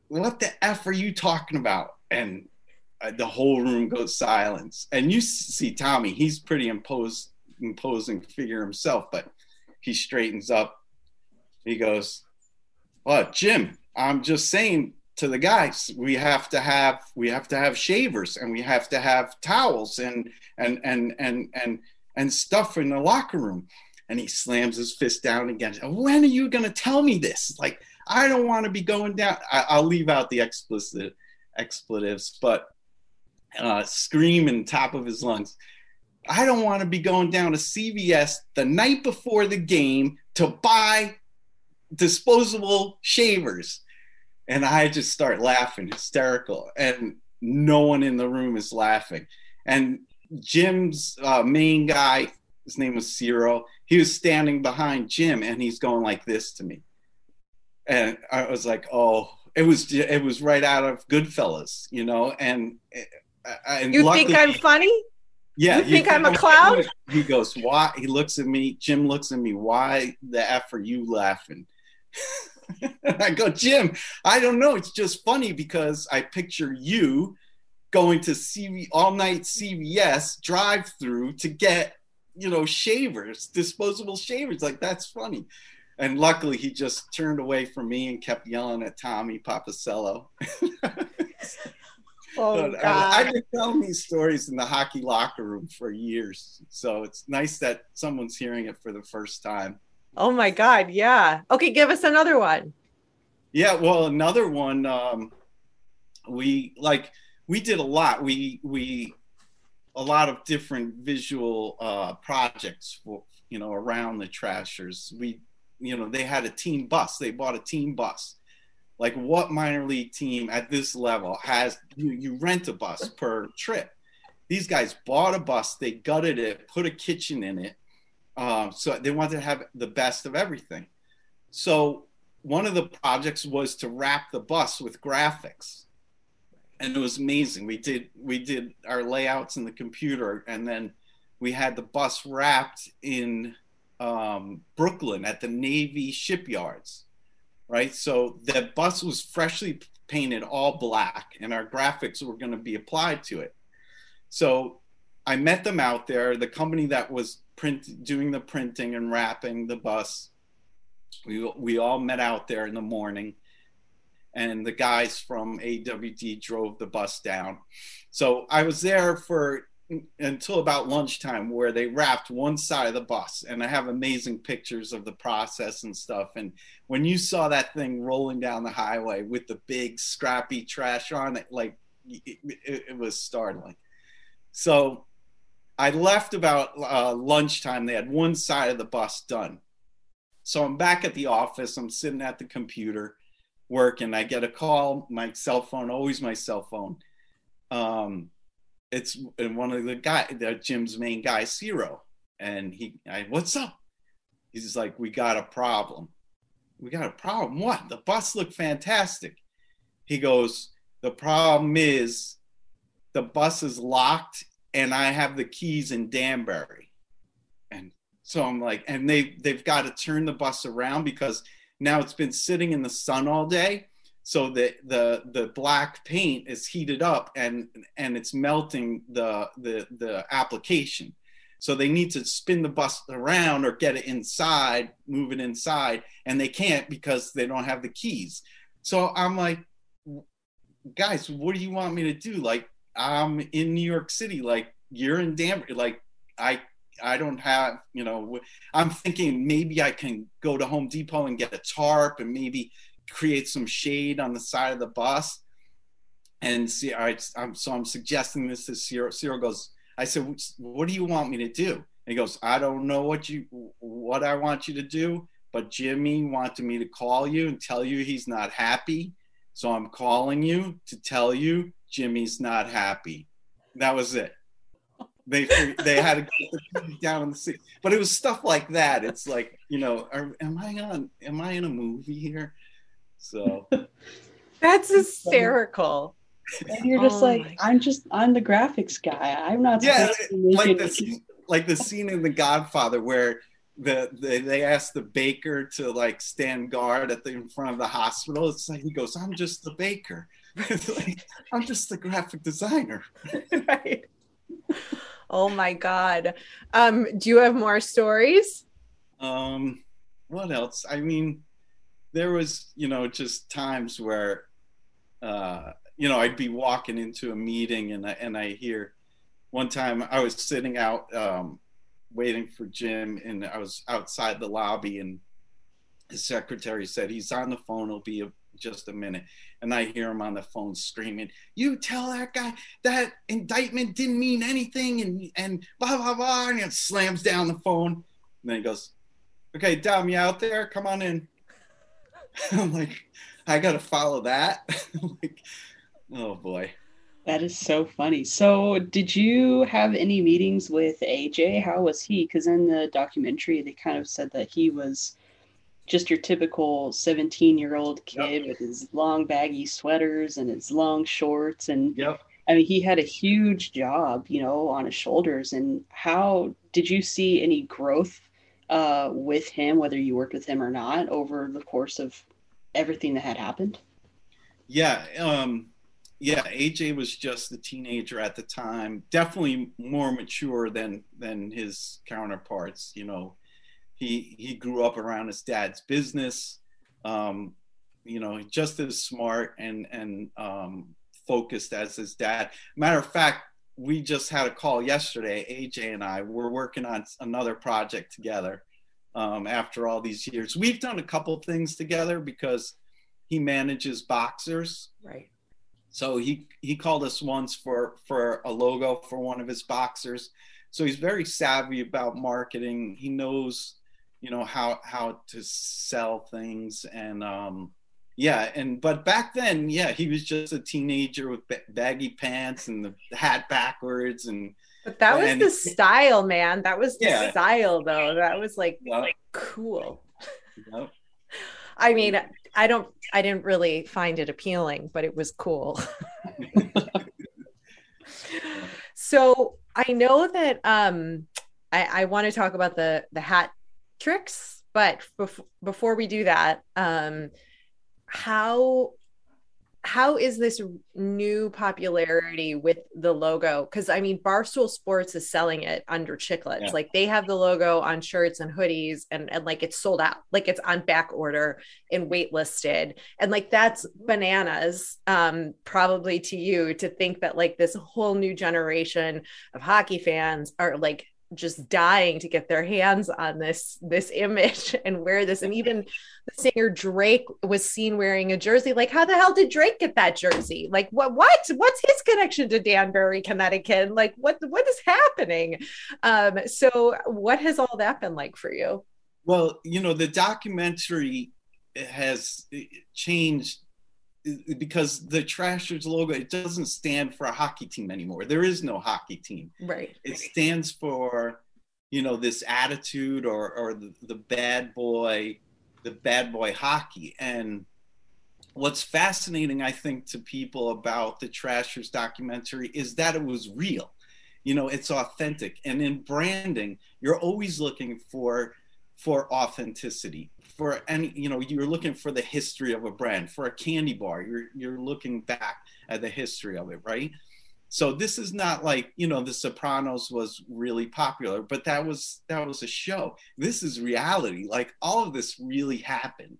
What the f are you talking about? And Uh, the whole room goes silence. And you see Tommy; he's pretty imposed, imposing figure himself, but he straightens up. He goes, "What, Jim? I'm just saying to the guys, we have to have we have to have shavers and we have to have towels and and and and and and stuff in the locker room." And he slams his fist down again. When are you going to tell me this? Like, I don't want to be going down. I, will leave out the explicit expletives, but uh, screaming top of his lungs. I don't want to be going down to CVS the night before the game to buy disposable shavers. And I just start laughing, hysterical. And no one in the room is laughing. And Jim's uh, main guy, his name was Ciro, he was standing behind Jim and he's going like this to me. And I was like, oh, it was it was right out of Goodfellas, you know. And, and you think I'm funny? Yeah, you think I'm a clown? He goes, "Why?" He looks at me. Jim looks at me. Why the f are you laughing? I go, Jim, I don't know. It's just funny because I picture you going to CV all night CVS drive through to get, you know, shavers, disposable shavers. Like that's funny. And luckily he just turned away from me and kept yelling at Tommy Papacello. oh, God. I, I've been telling these stories in the hockey locker room for years. So it's nice that someone's hearing it for the first time. Oh my God. Yeah. Okay. Give us another one. Yeah. Well, another one, um, we like, we did a lot. We, we, a lot of different visual uh, projects for, you know, around the Trashers. We, you know, they had a team bus. They bought a team bus. Like what minor league team at this level has you, you rent a bus per trip? These guys bought a bus, they gutted it, put a kitchen in it, um, so they wanted to have the best of everything. So one of the projects was to wrap the bus with graphics, and it was amazing. We did we did our layouts in the computer, and then we had the bus wrapped in um, Brooklyn at the Navy shipyards, right? So the bus was freshly painted all black, and our graphics were going to be applied to it. So I met them out there. The company that was print doing the printing and wrapping the bus. We we all met out there in the morning, and the guys from AWD drove the bus down. So I was there for until about lunchtime where they wrapped one side of the bus and i have amazing pictures of the process and stuff and when you saw that thing rolling down the highway with the big scrappy trash on it like it, it, was startling so I left about uh, lunchtime. They had one side of the bus done. So I'm back at the office. I'm sitting at the computer working. I get a call, my cell phone, always my cell phone. Um, it's and one of the guy, the Jim's main guy, Ciro. And he, I, what's up? He's like, we got a problem. We got a problem. What? The bus looked fantastic. He goes, the problem is the bus is locked and I have the keys in Danbury. And so I'm like, and they they've got to turn the bus around because now it's been sitting in the sun all day. So the the the black paint is heated up and and it's melting the the the application. So they need to spin the bus around or get it inside, move it inside, and they can't because they don't have the keys. So I'm like, guys, what do you want me to do? Like, I'm in New York City. Like you're in Danbury. Like I I don't have, you know, I'm thinking maybe I can go to Home Depot and get a tarp and maybe create some shade on the side of the bus. And see, right, I'm, so I'm suggesting this to Ciro. Ciro goes, I said, what do you want me to do? And he goes, I don't know what you, what I want you to do, but Jimmy wanted me to call you and tell you he's not happy. So I'm calling you to tell you Jimmy's not happy. That was it. They they had to get the down in the seat, but it was stuff like that. It's like you know, are, am I on? Am I in a movie here? So that's hysterical. And you're just oh like, I'm just I'm the graphics guy. I'm not. Yeah, like the scene, like the scene in The Godfather where the, the they asked the baker to like stand guard at the in front of the hospital. It's like he goes, "I'm just the baker. like, I'm just the graphic designer." right. Oh my god. Um, do you have more stories? Um, what else? I mean, there was you know just times where, uh, you know, I'd be walking into a meeting and I, and I hear. One time I was sitting out um, waiting for Jim, and I was outside the lobby, and his secretary said he's on the phone. It'll be a, just a minute, and I hear him on the phone screaming, "You tell that guy that indictment didn't mean anything," and and blah blah blah, and slams down the phone. And then he goes, "Okay, Dom, you out there? Come on in." I'm like, I gotta follow that. like, oh boy. That is so funny. So, did you have any meetings with AJ? How was he? Because in the documentary, they kind of said that he was just your typical 17 year old kid yep. with his long baggy sweaters and his long shorts. And yep. I mean, he had a huge job, you know, on his shoulders. And how did you see any growth uh, with him, whether you worked with him or not, over the course of everything that had happened? Yeah. Um, yeah, AJ was just a teenager at the time, definitely more mature than than his counterparts. You know, he he grew up around his dad's business. Um, you know, just as smart and and um, focused as his dad. Matter of fact, we just had a call yesterday. AJ and I were working on another project together. Um, after all these years, we've done a couple things together because he manages boxers, right? So he he called us once for for a logo for one of his boxers. So he's very savvy about marketing. He knows, you know, how how to sell things and um yeah, and but back then, yeah, he was just a teenager with baggy pants and the hat backwards and but that was and, the style, man. That was the yeah. style though. That was like like cool. I mean, I don't I didn't really find it appealing, but it was cool. so I know that um I, I want to talk about the the hat tricks, but bef- before we do that, um how how is this new popularity with the logo? Because I mean, Barstool Sports is selling it under Chiclets. Yeah. Like they have the logo on shirts and hoodies, and and like it's sold out. Like it's on back order and waitlisted, and like that's bananas. Um, probably to you to think that like this whole new generation of hockey fans are like just dying to get their hands on this this image and wear this. And even the singer drake was seen wearing a jersey. Like how the hell did drake get that jersey? Like what what what's his connection to danbury connecticut? Like what what is happening? Um so what has all that been like for you? Well you know the documentary has changed because the Trashers logo it doesn't stand for a hockey team anymore. There is no hockey team. Right. It stands for you know this attitude or or the, the bad boy the bad boy hockey and what's fascinating I think to people about the Trashers documentary is that it was real. You know, it's authentic and in branding you're always looking for for authenticity for any you know you're looking for the history of a brand. For a candy bar you're you're looking back at the history of it right? So this is not like you know the sopranos was really popular but that was that was a show. This is reality. Like all of this really happened.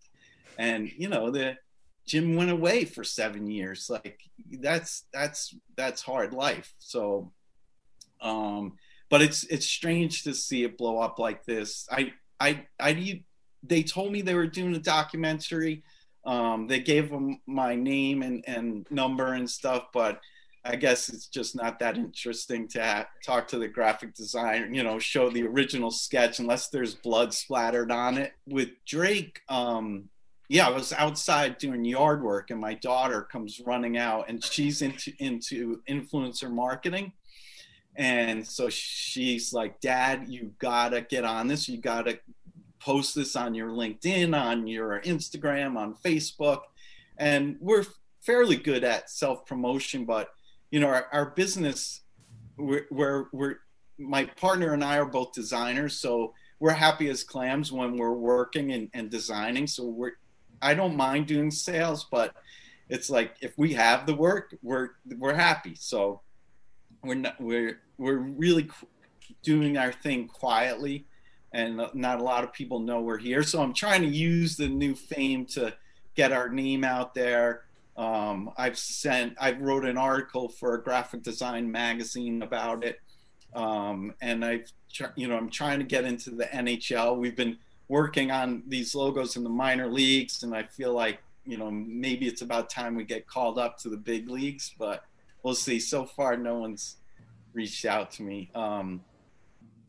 And you know the jim went away for seven years. Like that's that's that's hard life. So um but it's it's strange to see it blow up like this. I i i they told me they were doing a documentary. Um, they gave them my name and, and number and stuff, but I guess it's just not that interesting to ha- talk to the graphic designer, you know, show the original sketch unless there's blood splattered on it. With Drake, um, yeah, I was outside doing yard work and my daughter comes running out and she's into into influencer marketing. And so she's like, Dad, you gotta get on this. You gotta post this on your LinkedIn, on your Instagram, on Facebook. And we're fairly good at self promotion, but you know, our, our business, we're, we're, we're, my partner and I are both designers. So we're happy as clams when we're working and, and designing. So we're, I don't mind doing sales, but it's like if we have the work, we're we're happy. So we're not we're we're really doing our thing quietly, and not a lot of people know we're here. So I'm trying to use the new fame to get our name out there. Um, I've sent I've wrote an article for a graphic design magazine about it, um, and I've you know I'm trying to get into the NHL. We've been working on these logos in the minor leagues, and I feel like you know maybe it's about time we get called up to the big leagues, but we'll see. So far, no one's reached out to me. Um,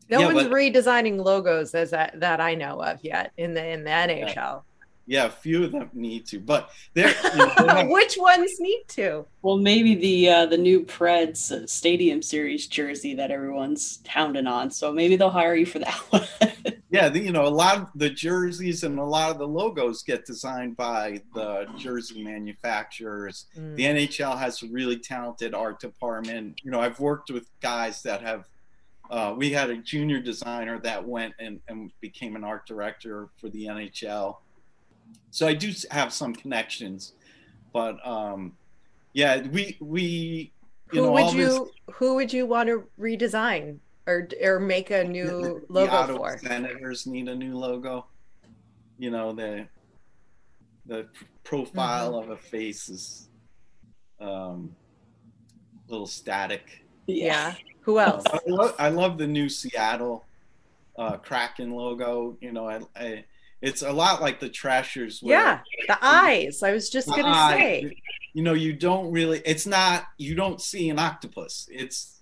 no yeah, one's but, redesigning logos as that, that I know of yet in the in the NHL. Yeah yeah, a few of them need to, but they're you know, they which ones need to? Well, maybe the uh, the new Preds Stadium Series jersey that everyone's hounding on. So maybe they'll hire you for that one. Yeah, the, you know, a lot of the jerseys and a lot of the logos get designed by the jersey manufacturers. Mm. The NHL has a really talented art department. You know, I've worked with guys that have. Uh, we had a junior designer that went and, and became an art director for the NHL so I do have some connections, but um, yeah, we we you who know, would you this, who would you want to redesign or or make a new the, logo the for? Senators need a new logo. You know the the profile mm-hmm. of a face is um, a little static. Yeah. Who else? I, love, I love the new Seattle uh, Kraken logo. You know, I, I it's a lot like the Trashers. yeah, the eyes. I was just gonna eye, say. You know, you don't really. It's not. You don't see an octopus. It's,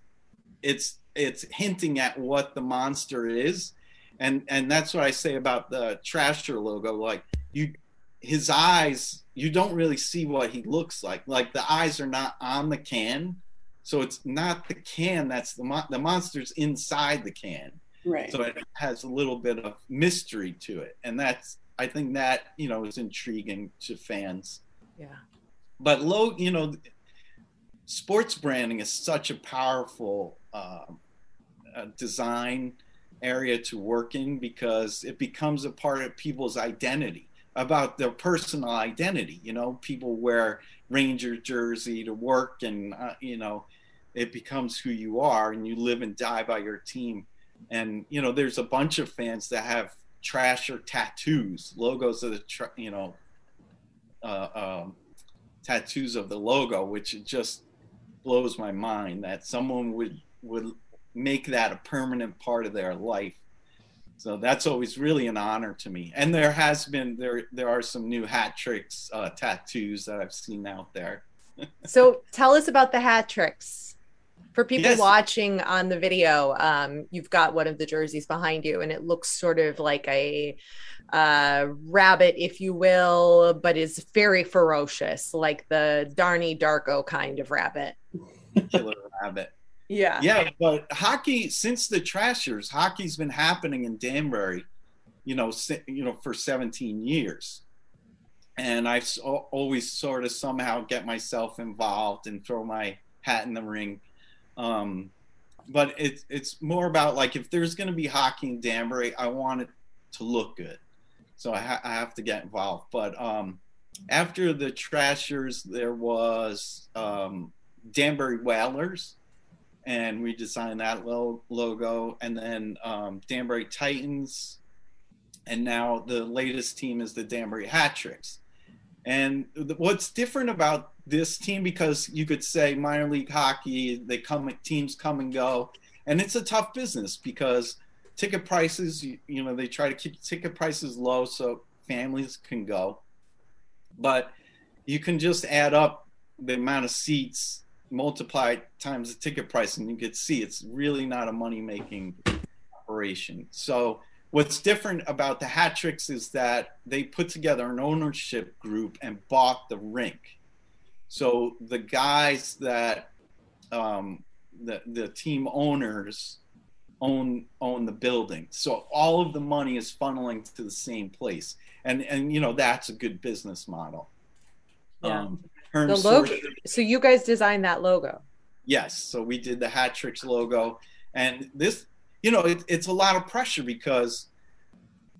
it's, it's hinting at what the monster is, and and that's what I say about the Trasher logo. Like you, his eyes. You don't really see what he looks like. Like the eyes are not on the can, so it's not the can. That's the mon- the monster's inside the can Right. So it has a little bit of mystery to it. And that's, I think that, you know, is intriguing to fans. Yeah. But low, you know, sports branding is such a powerful uh, uh, design area to work in because it becomes a part of people's identity about their personal identity. You know, people wear Ranger jersey to work, and uh, you know, it becomes who you are, and you live and die by your team and you know there's a bunch of fans that have trasher tattoos logos of the tra- you know uh, um, tattoos of the logo which just blows my mind that someone would would make that a permanent part of their life so that's always really an honor to me and there has been there there are some new hat tricks uh, tattoos that i've seen out there so tell us about the hat tricks for people yes. watching on the video, um, you've got one of the jerseys behind you, and it looks sort of like a uh, rabbit, if you will, but is very ferocious, like the Donnie Darko kind of rabbit. Killer rabbit. Yeah. Yeah, but hockey since the Trashers, hockey's been happening in Danbury, you know, you know, for 17 years. And I've always sort of somehow get myself involved and throw my hat in the ring um, but it's it's more about like if there's going to be hockey in Danbury, I want it to look good, so I, ha- I have to get involved. But um, after the Trashers, there was um, Danbury Whalers, and we designed that lo- logo, and then um, Danbury Titans, and now the latest team is the Danbury Hat Tricks. And what's different about this team, because you could say minor league hockey, they come, teams come and go, and it's a tough business because ticket prices, you, you know, they try to keep ticket prices low so families can go. but you can just add up the amount of seats, multiply times the ticket price, and you can see it's really not a money making operation. So what's different about the hat tricks is that they put together an ownership group and bought the rink. So the guys that um, the the team owners own own the building. So all of the money is funneling to the same place, and and you know that's a good business model. Yeah. Um, the logo. So you guys designed that logo. Yes. So we did the Hat Tricks logo, and this, you know, it, it's a lot of pressure because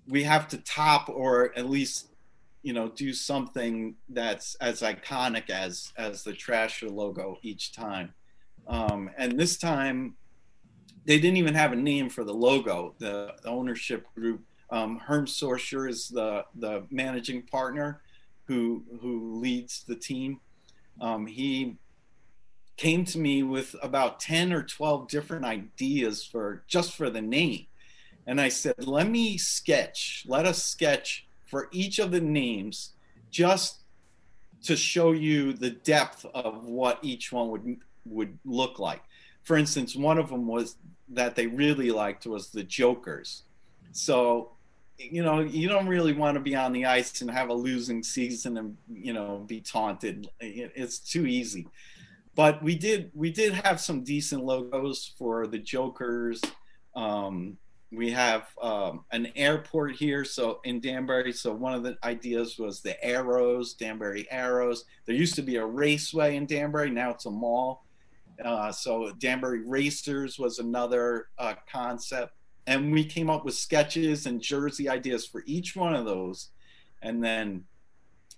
we have to top or at least, you know, do something that's as iconic as as the Trasher logo each time. Um, and this time, they didn't even have a name for the logo. The, the ownership group, um, Herm Sorcher is the the managing partner who who leads the team. Um, he came to me with about 10 or 12 different ideas for just for the name. And I said, let me sketch, let us sketch for each of the names just to show you the depth of what each one would would look like. For instance, one of them was that they really liked was the Jokers. So you know, you don't really want to be on the ice and have a losing season and you know be taunted. It's too easy. But we did we did have some decent logos for the Jokers. Um, we have um, an airport here, so in Danbury. So one of the ideas was the Arrows, Danbury Arrows. There used to be a raceway in Danbury. Now it's a mall. Uh, so Danbury Racers was another uh, concept and we came up with sketches and jersey ideas for each one of those. And then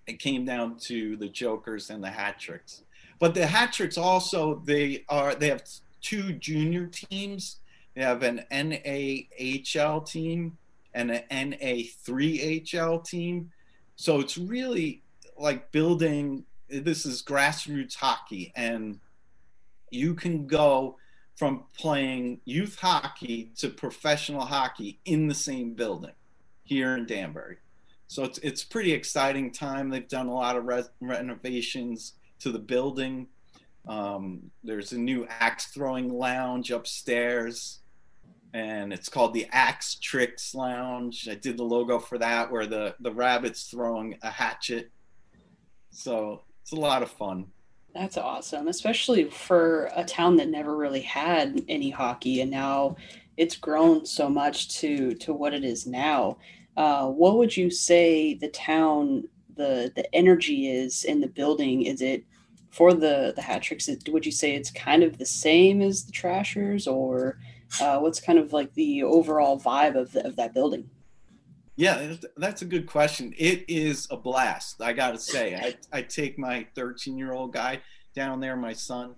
it came down to the jokers and the hat tricks. But the hat tricks also they are they have two junior teams. They have an nahl team and an na3hl team. So it's really like building this is grassroots hockey and you can go from playing youth hockey to professional hockey in the same building here in Danbury. So it's it's pretty exciting time. They've done a lot of re- renovations to the building. Um, there's a new axe throwing lounge upstairs, and it's called the Axe Tricks Lounge. I did the logo for that, where the the rabbit's throwing a hatchet. So it's a lot of fun. That's awesome, especially for a town that never really had any hockey, and now it's grown so much to to what it is now. Uh, what would you say the town the the energy is in the building? Is it for the the hat tricks? Would you say it's kind of the same as the Trashers, or uh, what's kind of like the overall vibe of the, of that building? Yeah, that's a good question. It is a blast. I got to say, I, I take my 13 year old guy down there, my son,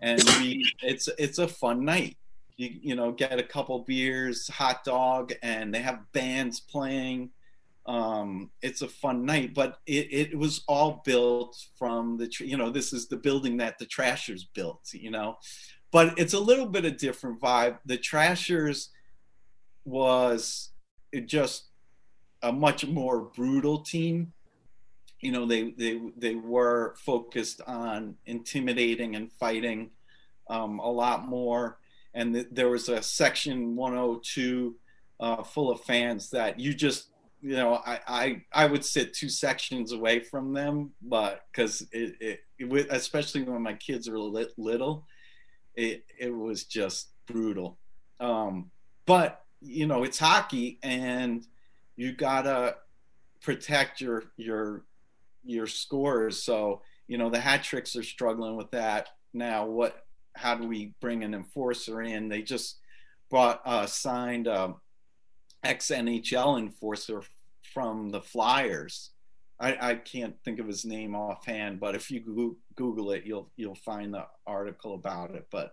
and we it's it's a fun night. You you know get a couple beers, hot dog, and they have bands playing. Um, it's a fun night, but it, it was all built from the you know this is the building that the Trashers built. You know, but it's a little bit of different vibe. The Trashers was it just a much more brutal team. You know, they they they were focused on intimidating and fighting um, a lot more. And th- there was a section 102 uh, full of fans that you just you know I, I i would sit two sections away from them but because it, it, it, especially when my kids were lit, little it it was just brutal um but you know it's hockey and you gotta protect your your your scores. So you know the hat tricks are struggling with that now. What? How do we bring an enforcer in? They just brought uh, signed um, ex NHL enforcer from the Flyers. I, I, can't think of his name offhand, but if you Google it, you'll you'll find the article about it. But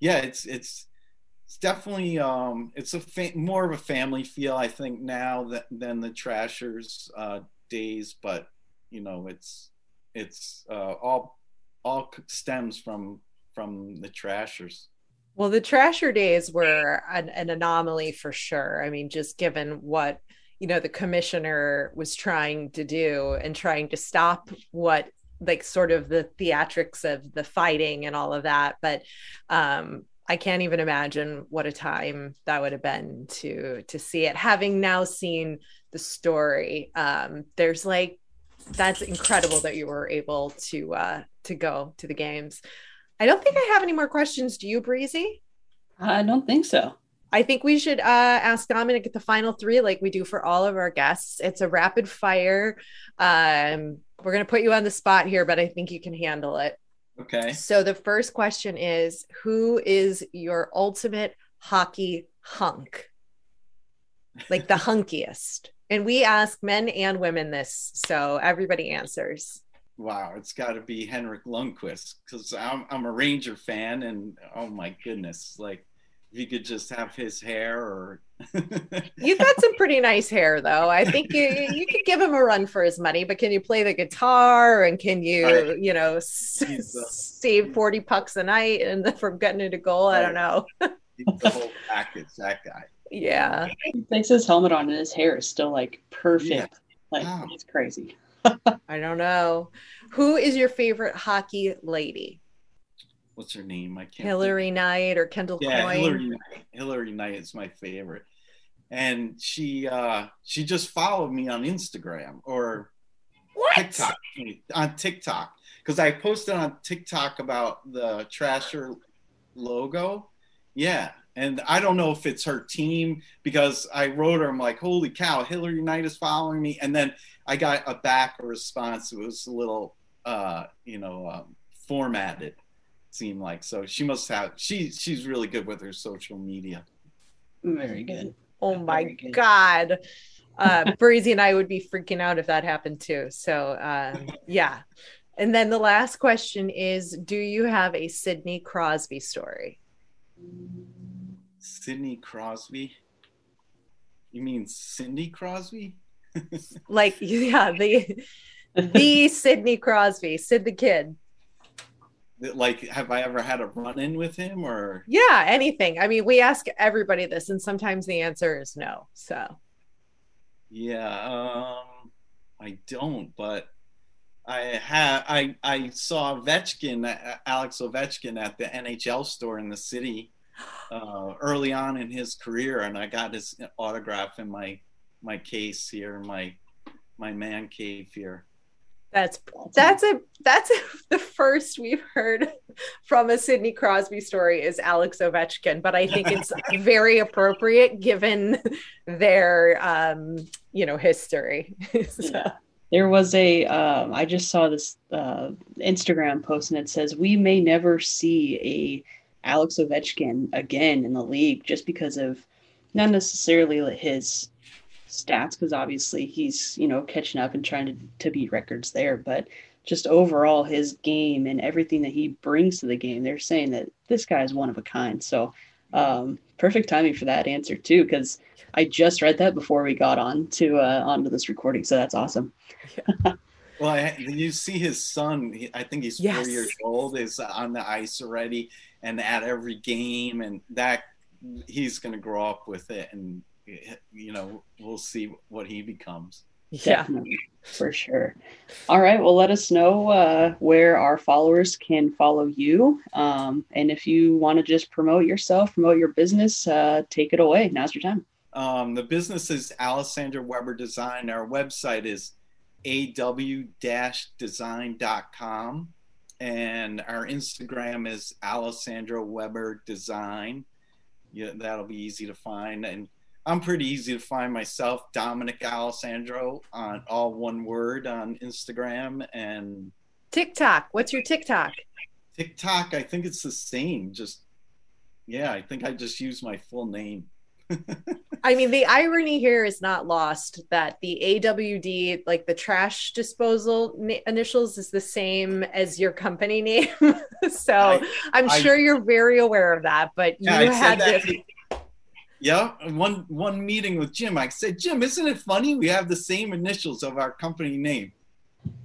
yeah, it's it's it's definitely um, it's a fa- more of a family feel I think now that, than the Trashers uh, days, but you know it's it's uh, all all stems from from the Trashers. Well, the Trasher days were an, an anomaly for sure. I mean, just given what you know the commissioner was trying to do and trying to stop what like sort of the theatrics of the fighting and all of that but um I can't even imagine what a time that would have been to to see it. Having now seen the story, um, there's like that's incredible that you were able to uh, to go to the games. I don't think I have any more questions. Do you, Breezy? I don't think so. I think we should uh, ask Dominick at the final three, like we do for all of our guests. It's a rapid fire. Um, we're going to put you on the spot here, but I think you can handle it. Okay. So the first question is Who is your ultimate hockey hunk? Like the hunkiest. And we ask men and women this, so everybody answers. Wow, it's got to be Henrik Lundqvist because I'm I'm a Ranger fan, and oh my goodness, like if you could just have his hair or You've got some pretty nice hair though. I think you you could give him a run for his money, but can you play the guitar and can you, Right. you know, s- save 40 pucks a night and from getting into goal? I don't know. He's the whole package. That guy. Yeah. He takes his helmet on and his hair is still like perfect. Yeah. Like Wow. it's crazy. I don't know. Who is your favorite hockey lady? What's her name? I can't. think. Hilary Knight or Kendall Yeah, Coyne? Hilary. Knight. Hilary Knight is my favorite, and she uh she just followed me on Instagram or TikTok on TikTok because I posted on TikTok about the Trasher logo. Yeah. And I don't know if it's her team because I wrote her, I'm like, holy cow, Hilary Knight is following me. And then I got a back response. It was a little, uh, you know, um, formatted, seemed like. So she must have, she, she's really good with her social media. Very good. Oh my good. God. Uh, Breezy and I would be freaking out if that happened too. So, um, yeah. And then the last question is Do you have a Sidney Crosby story? Sidney Crosby. You mean Cindy Crosby? Like, yeah, the the Sidney Crosby, Sid the Kid. Like, have I ever had a run in with him or? Yeah, anything. I mean, we ask everybody this, and sometimes the answer is no. So, Yeah, um, I don't, but I have I I saw Ovechkin, uh, Alex Ovechkin, at the NHL store in the city uh, early on in his career, and I got his autograph in my my case here, my my man cave here. That's that's a that's the first we've heard from a Sidney Crosby story is Alex Ovechkin, but I think it's very appropriate given their um, you know history. So, Yeah. There was a, um, I just saw this uh, Instagram post and it says, We may never see a Alex Ovechkin again in the league just because of not necessarily his stats, because obviously he's, you know, catching up and trying to, to beat records there, but just overall his game and everything that he brings to the game. They're saying that this guy is one of a kind. So, um, perfect timing for that answer, too, because I just read that before we got on to uh, onto this recording. So that's awesome. Well, I, you see his son. He, I think he's Yes. four years old. Is on the ice already, and at every game, and that he's going to grow up with it, and you know we'll see what he becomes. yeah. Definitely, for sure. All right. Well, let us know uh, where our followers can follow you. Um, and if you want to just promote yourself, promote your business, uh, take it away. Now's your time. Um, the business is Alessandro Weber Design. Our website is aw-design.com, and our Instagram is Alessandro Weber Design. Yeah, that'll be easy to find, and I'm pretty easy to find myself, Dominick Alessandro, on all one word on Instagram and TikTok. What's your TikTok? TikTok. I think it's the same. Just yeah, I think I just use my full name. I mean, the irony here is not lost that the AWD, like the trash disposal na- initials, is the same as your company name. so I- I'm I- sure you're very aware of that. But you I had to- yeah, uh, one one meeting with Jim. I said, Jim, isn't it funny we have the same initials of our company name?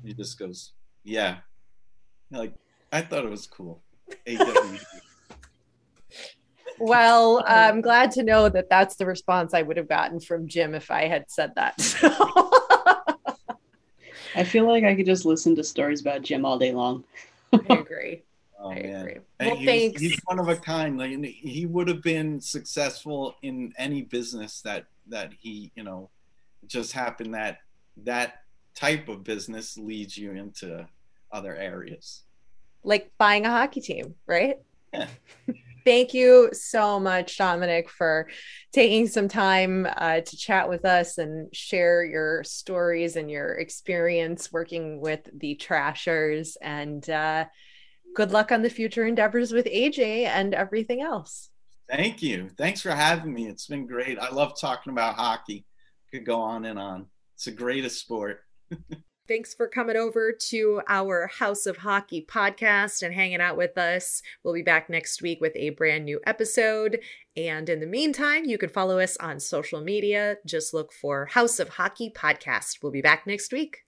He just goes, Yeah. Like I thought it was cool. AWD. well, I'm glad to know that that's the response I would have gotten from Jim if I had said that. I feel like I could just listen to stories about Jim all day long. I agree. Oh, I man. agree. Well, he's, thanks. he's one of a kind. Like, he would have been successful in any business that that he, you know, just happened that that type of business leads you into other areas. like buying a hockey team, right? Yeah. Thank you so much, Dominick, for taking some time uh, to chat with us and share your stories and your experience working with the Trashers. And uh, good luck on the future endeavors with AJ and everything else. Thank you. Thanks for having me. It's been great. I love talking about hockey. Could go on and on. It's the greatest sport. Thanks for coming over to our House of Hockey podcast and hanging out with us. We'll be back next week with a brand new episode. And in the meantime, you can follow us on social media. Just look for House of Hockey podcast. We'll be back next week.